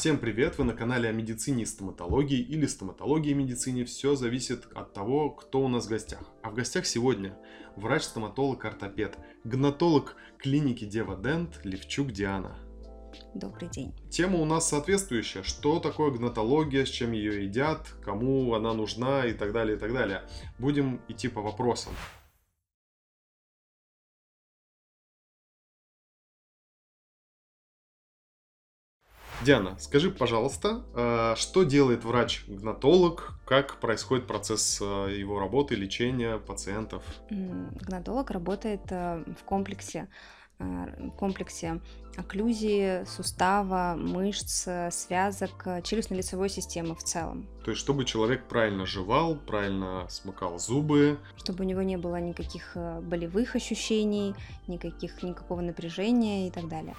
Всем привет! Вы на канале о медицине и стоматологии или стоматологии и медицине. Все зависит от того, кто у нас в гостях. А в гостях сегодня врач-стоматолог-ортопед, гнатолог клиники Дева Дент Левчук Диана. Добрый день. Тема у нас соответствующая. Что такое гнатология, с чем ее едят, кому она нужна и так далее, и так далее. Будем идти по вопросам. Диана, скажи, пожалуйста, э, что делает врач-гнатолог, как происходит процесс э, его работы, лечения пациентов? Гнатолог работает э, в комплексе в комплексе окклюзии, сустава, мышц, связок, челюстно-лицевой системы в целом. То есть, чтобы человек правильно жевал, правильно смыкал зубы. Чтобы у него не было никаких болевых ощущений, никаких, никакого напряжения и так далее.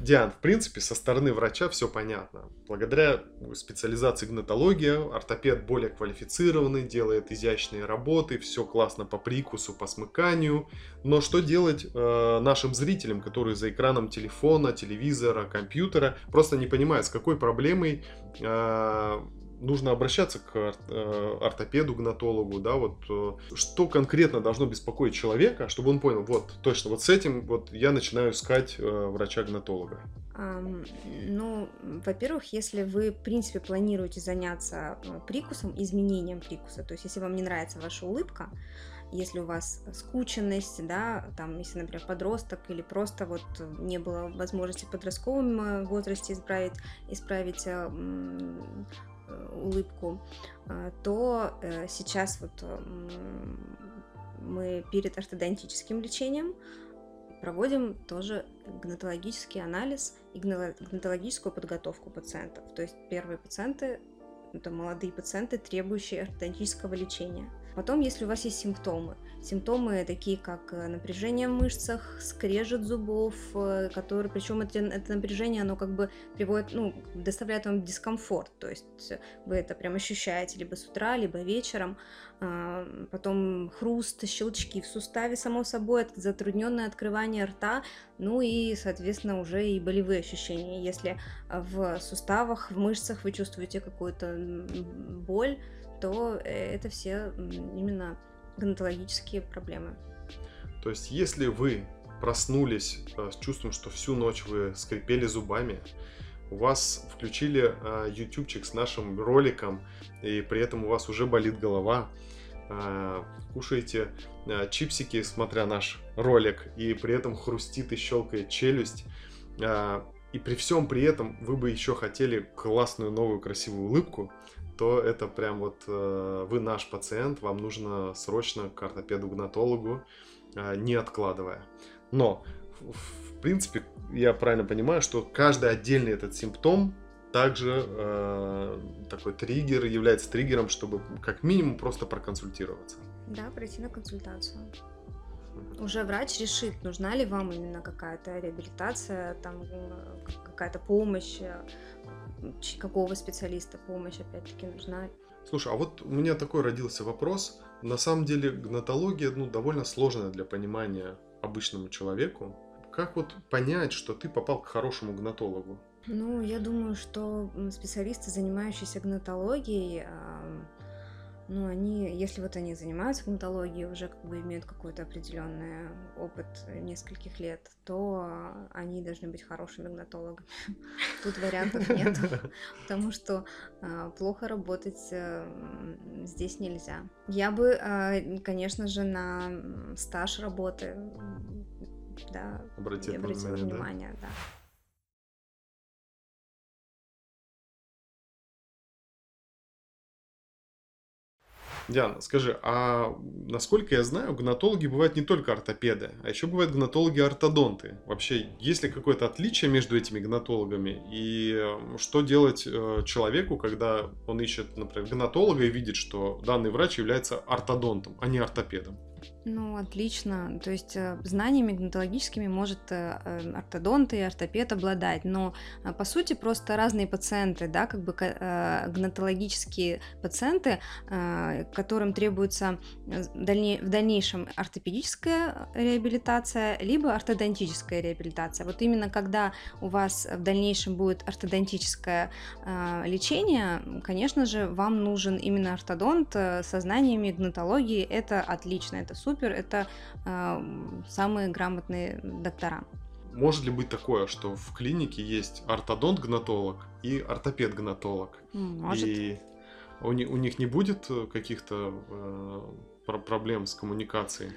Диан, в принципе, со стороны врача все понятно. Благодаря специализации гнатология, ортопед более квалифицированный, делает изящные работы, все классно по прикусу, по смыканию. Но что делать э, нашим зрителям, которые за экраном телефона, телевизора, компьютера, просто не понимают, с какой проблемой э, нужно обращаться к э, ортопеду, гнатологу, да, вот э, что конкретно должно беспокоить человека, чтобы он понял, вот точно, вот с этим вот я начинаю искать э, врача-гнатолога. Ну, во-первых, если вы, в принципе, планируете заняться прикусом, изменением прикуса, то есть если вам не нравится ваша улыбка, если у вас скученность, да, там, если, например, подросток или просто вот не было возможности в подростковом возрасте исправить, исправить улыбку, э, то э, сейчас вот мы перед ортодонтическим лечением проводим тоже гнатологический анализ и гнатологическую подготовку пациентов. То есть первые пациенты это молодые пациенты, требующие ортодонтического лечения. Потом, если у вас есть симптомы, симптомы такие как э, напряжение в мышцах, скрежет зубов, э, которые, причем это, это напряжение, оно как бы приводит, ну, доставляет вам дискомфорт, то есть вы это прям ощущаете либо с утра, либо вечером, а, потом хруст, щелчки в суставе, само собой, затрудненное открывание рта, ну и, соответственно, уже и болевые ощущения. Если в суставах, в мышцах вы чувствуете какую-то боль, то э, это все именно гнатологические проблемы. То есть, если вы проснулись э, с чувством, что всю ночь вы скрипели зубами, у вас включили э, ютубчик с нашим роликом, и при этом у вас уже болит голова, кушаете чипсики, смотря наш ролик, и при этом хрустит и щелкает челюсть, и при всем при этом вы бы еще хотели классную новую красивую улыбку, то это прям вот э, вы наш пациент, вам нужно срочно к ортопеду-гнатологу, э, не откладывая. Но, в, в принципе, я правильно понимаю, что каждый отдельный этот симптом также э, такой триггер является триггером, чтобы как минимум просто проконсультироваться. Да, пройти на консультацию. Уже врач решит, нужна ли вам именно какая-то реабилитация, там э, какая-то помощь, э, какого специалиста помощь опять-таки нужна. Слушай, а вот у меня такой родился вопрос. На самом деле гнатология ну, довольно сложная для понимания обычному человеку. Как вот понять, что ты попал к хорошему гнатологу? Ну, я думаю, что специалисты, занимающиеся гнатологией, ну, они, если вот они занимаются гнатологией, уже как бы имеют какой-то определенный опыт нескольких лет, то они должны быть хорошими гнатологами. Тут вариантов нет, потому что а, плохо работать э, здесь нельзя. Я бы, а, конечно же, на стаж работы да, обратила внимание, внимание да. да. Диана, скажи, а насколько я знаю, гнатологи бывают не только ортопеды, а еще бывают гнатологи-ортодонты. Вообще, есть ли какое-то отличие между этими гнатологами? И что делать э, человеку, когда он ищет, например, гнатолога и видит, что данный врач является ортодонтом, а не ортопедом? Ну, отлично. То есть э, знаниями гнатологическими может э, э, ортодонт и ортопед обладать, но по сути просто разные пациенты, да, как бы гнатологические пациенты, которым требуется в дальнейшем ортопедическая реабилитация, либо ортодонтическая реабилитация. Вот именно когда у вас в дальнейшем будет ортодонтическое лечение, конечно же, вам нужен именно ортодонт со знаниями гнатологии. Это отлично, это супер супер, это э, самые грамотные доктора. Может ли быть такое, что в клинике есть ортодонт-гнатолог и ортопед-гнатолог? Может. И у, у них не будет э, каких-то э, проблем с коммуникацией?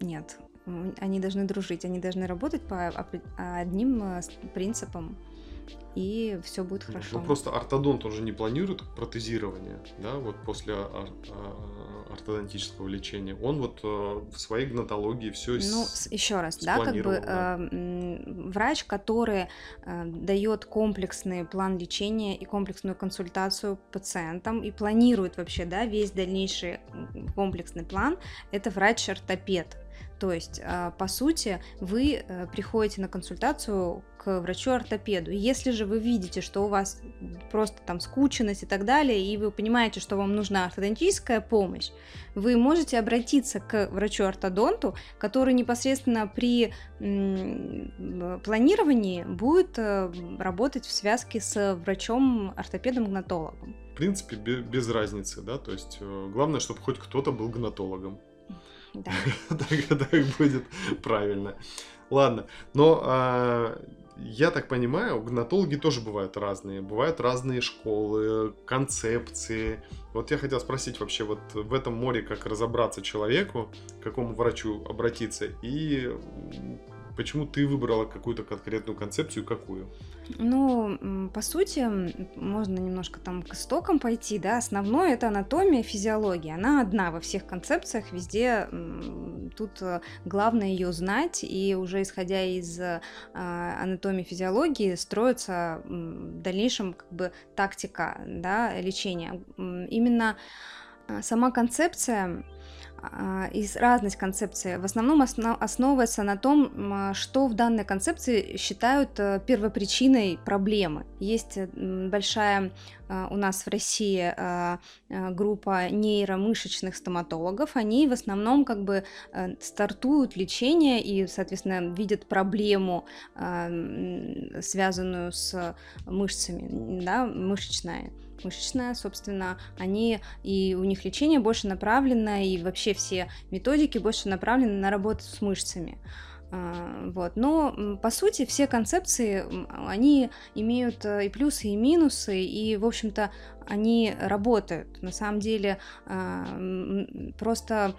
Нет. Они должны дружить, они должны работать по одним э, принципам и все будет ну, хорошо. Ну, просто ортодонт, он же не планирует протезирование, да, вот после ор- а, ортодонтического лечения. Он вот э, в своей гнатологии все Ну, еще раз, да, как бы. Э, врач, который э, дает комплексный план лечения и комплексную консультацию пациентам и планирует вообще, да, весь дальнейший комплексный план, это врач-ортопед. То есть, а, по сути, вы э, приходите на консультацию к врачу-ортопеду. Если же вы видите, что у вас просто там скученность и так далее, и вы понимаете, что вам нужна ортодонтическая помощь, вы можете обратиться к врачу-ортодонту, который непосредственно при планировании будет э, работать в связке с врачом-ортопедом-гнатологом. В принципе, без разницы, да, то есть э, главное, чтобы хоть кто-то был гнатологом. Да. так, будет правильно. Ладно, но а, я так понимаю, гнатологи тоже бывают разные. Бывают разные школы, концепции. Вот я хотел спросить вообще вот в этом море, как разобраться человеку, к какому врачу обратиться, и почему ты выбрала какую-то конкретную концепцию, какую? Ну, по сути, можно немножко там к истокам пойти, да, основное это анатомия, физиология, она одна во всех концепциях, везде тут э, главное ее знать, и уже исходя из а, анатомии, физиологии строится в дальнейшем как бы тактика, да, лечения. Именно а, сама концепция и разность концепции в основном основывается на том, что в данной концепции считают э, первопричиной проблемы. Есть э, большая а, у нас в России а, группа нейромышечных стоматологов, они в основном как бы э, стартуют лечение и, соответственно, видят проблему, связанную с мышцами, да, мышечная мышечная, собственно, они и у них лечение больше направлено, и вообще все методики больше направлены на работу с мышцами. А, вот. Но, по сути, все концепции, они имеют э, и плюсы, и минусы, и, в общем-то, они работают. На самом деле, а, просто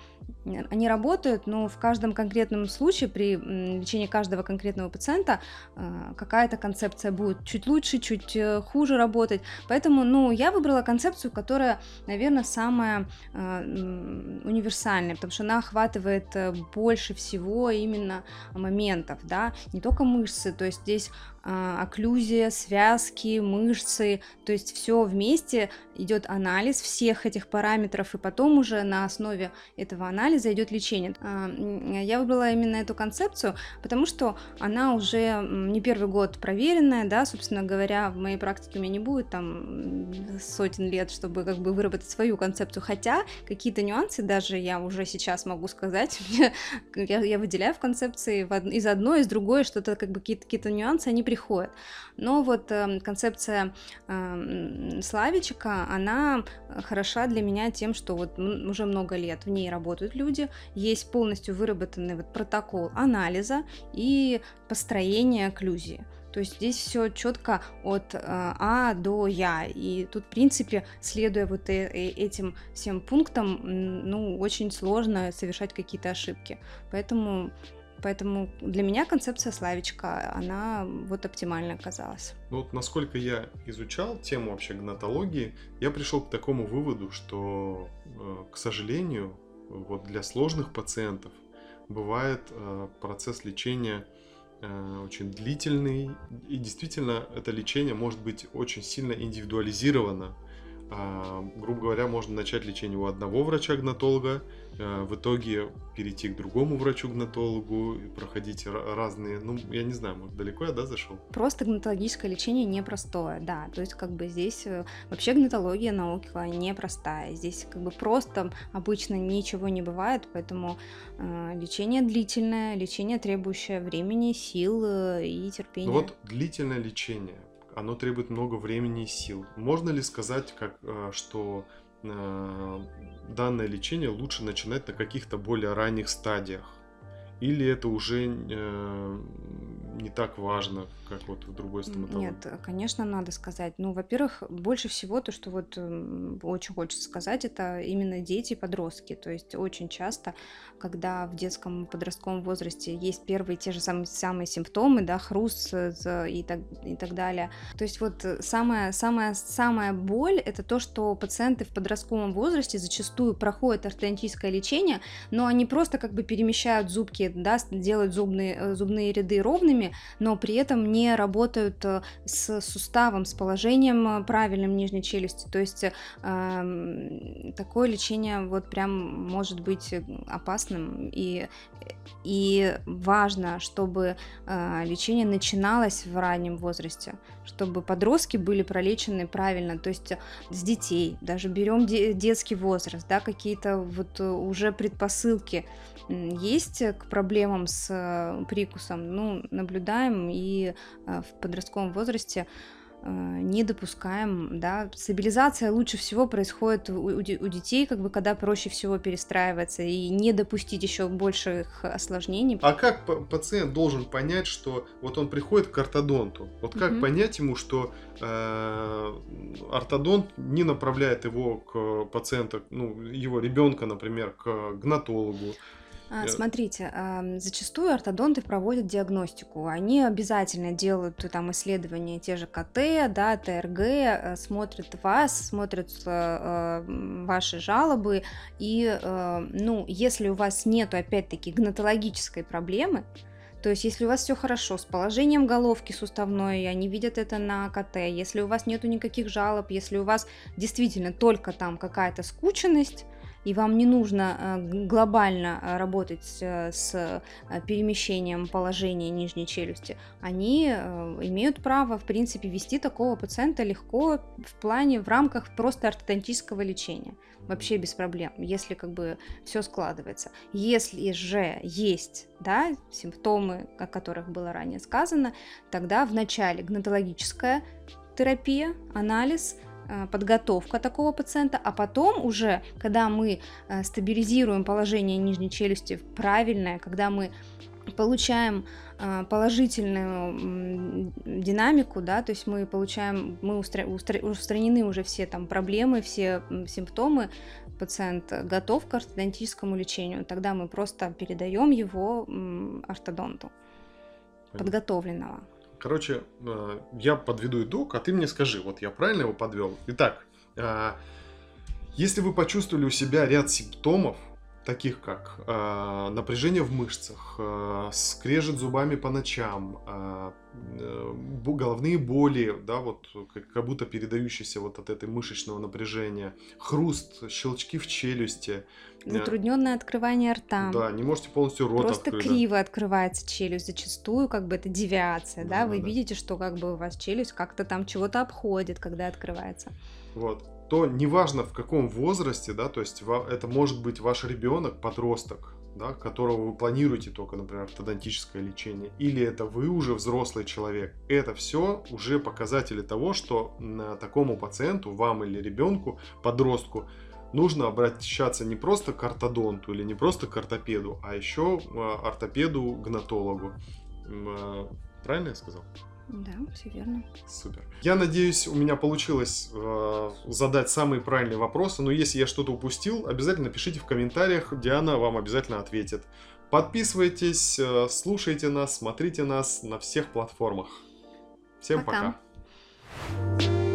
они работают, но в каждом конкретном случае, при лечении каждого конкретного пациента, а, какая-то концепция будет чуть лучше, чуть э, хуже работать. Поэтому, ну, я выбрала концепцию, которая, наверное, самая а, универсальная, потому что она охватывает э, больше всего именно моментов, да, не только мышцы, то есть здесь окклюзия, связки, мышцы, то есть все вместе идет анализ всех этих параметров, и потом уже на основе этого анализа идет лечение. А, я выбрала именно эту концепцию, потому что она уже не первый год проверенная, да, собственно говоря, в моей практике у меня не будет там сотен лет, чтобы как бы выработать свою концепцию, хотя какие-то нюансы даже я уже сейчас могу сказать, я, выделяю в концепции из одной, из другой, что-то как бы какие-то, какие-то нюансы, они приходят. Но вот э, концепция э, Славичика, она хороша для меня тем, что вот уже много лет в ней работают люди, есть полностью выработанный вот протокол анализа и построения окклюзии. То есть здесь все четко от э, А до Я. И тут, в принципе, следуя вот э, э, этим всем пунктам, ну, очень сложно совершать какие-то ошибки. Поэтому Поэтому для меня концепция Славичка, она вот оптимально оказалась. Ну вот насколько я изучал тему вообще гнатологии, я пришел к такому выводу, что, э, к сожалению, вот для сложных пациентов бывает э, процесс лечения э, очень длительный, и действительно это лечение может быть очень сильно индивидуализировано грубо говоря, можно начать лечение у одного врача-гнатолога, а, в итоге перейти к другому врачу-гнатологу, проходить разные, ну, я не знаю, может, далеко я, да, зашел? Просто гнатологическое лечение непростое, да, то есть как бы здесь э, вообще гнатология наука непростая, здесь как бы просто обычно ничего не бывает, поэтому э, лечение длительное, лечение требующее времени, сил э, и терпения. Ну вот длительное лечение, оно требует много времени и сил. Можно ли сказать, как, э, что э, данное лечение лучше начинать на каких-то более ранних стадиях? Или это уже э, не так важно, как вот в другой стоматологии? Нет, конечно, надо сказать. Ну, во-первых, больше всего то, что вот очень хочется сказать, это именно дети и подростки. То есть очень часто, когда в детском подростковом возрасте есть первые те же самые, самые симптомы, да, хруст и так, и так далее. То есть вот самая, самая, самая боль – это то, что пациенты в подростковом возрасте зачастую проходят ортодонтическое лечение, но они просто как бы перемещают зубки да, делают зубные, э, зубные ряды ровными, но при этом не работают э, с суставом, с положением э, правильным нижней челюсти. То есть э, такое лечение вот прям может быть опасным. И и важно, чтобы э, лечение начиналось в раннем возрасте, чтобы подростки были пролечены правильно, то есть с детей, даже берем де- детский возраст, да, какие-то вот уже предпосылки есть к проблемам с э, прикусом, ну, наблюдаем и э, в подростковом возрасте э, не допускаем, да, стабилизация лучше всего происходит у, у, детей, как бы, когда проще всего перестраиваться и не допустить еще больших осложнений. А как пациент должен понять, что вот он приходит к ортодонту? Вот как угу. понять ему, что э, ортодонт не направляет его к пациенту, ну, его ребенка, например, к гнатологу? А, смотрите, зачастую ортодонты проводят диагностику. Они обязательно делают там исследования, те же КТ, да, ТРГ, э, смотрят вас, смотрят э, ваши жалобы. И, э, ну, если у вас нету, опять-таки, гнатологической проблемы, то есть, если у вас все хорошо с положением головки суставной, они видят это на КТ, если у вас нету никаких жалоб, если у вас действительно только там какая-то скученность, и вам не нужно э, глобально э, работать э, с перемещением положения нижней челюсти, они имеют право, в принципе, вести такого пациента легко в плане, в рамках просто ортодонтического лечения. Вообще без проблем, если как бы все складывается. Если же есть да, симптомы, о которых было ранее сказано, тогда в начале гнатологическая терапия, анализ – Э, подготовка такого пациента, а потом уже, когда мы э, стабилизируем положение нижней челюсти правильное, когда мы получаем э, положительную динамику, да, то есть мы получаем, мы устра, устра, устранены уже все там проблемы, все симптомы, пациент готов к ортодонтическому лечению, тогда мы просто передаем его ортодонту подготовленного. Короче, э, я подведу итог, а ты мне скажи, вот я правильно его подвел? Итак, э, если вы почувствовали у себя ряд симптомов, таких как э, напряжение в мышцах, э, скрежет зубами по ночам, э, э, головные боли, да, вот как, как будто передающиеся вот от этой мышечного напряжения, хруст, щелчки в челюсти. Э, Затрудненное открывание рта. Да, не можете полностью рот Просто открыть. криво открывается челюсть, зачастую как бы это девиация, да, да вы да. видите, что как бы у вас челюсть как-то там чего-то обходит, когда открывается. Вот то неважно в каком возрасте, да, то есть это может быть ваш ребенок, подросток, да, которого вы планируете только, например, ортодонтическое лечение, или это вы уже взрослый человек, это все уже показатели того, что на такому пациенту, вам или ребенку, подростку, нужно обращаться не просто к ортодонту или не просто к ортопеду, а еще а, ортопеду-гнатологу. А, правильно я сказал? Да, все верно. Супер. Я надеюсь, у меня получилось э, задать самые правильные вопросы, но если я что-то упустил, обязательно пишите в комментариях, Диана вам обязательно ответит. Подписывайтесь, э, слушайте нас, смотрите нас на всех платформах. Всем пока. пока.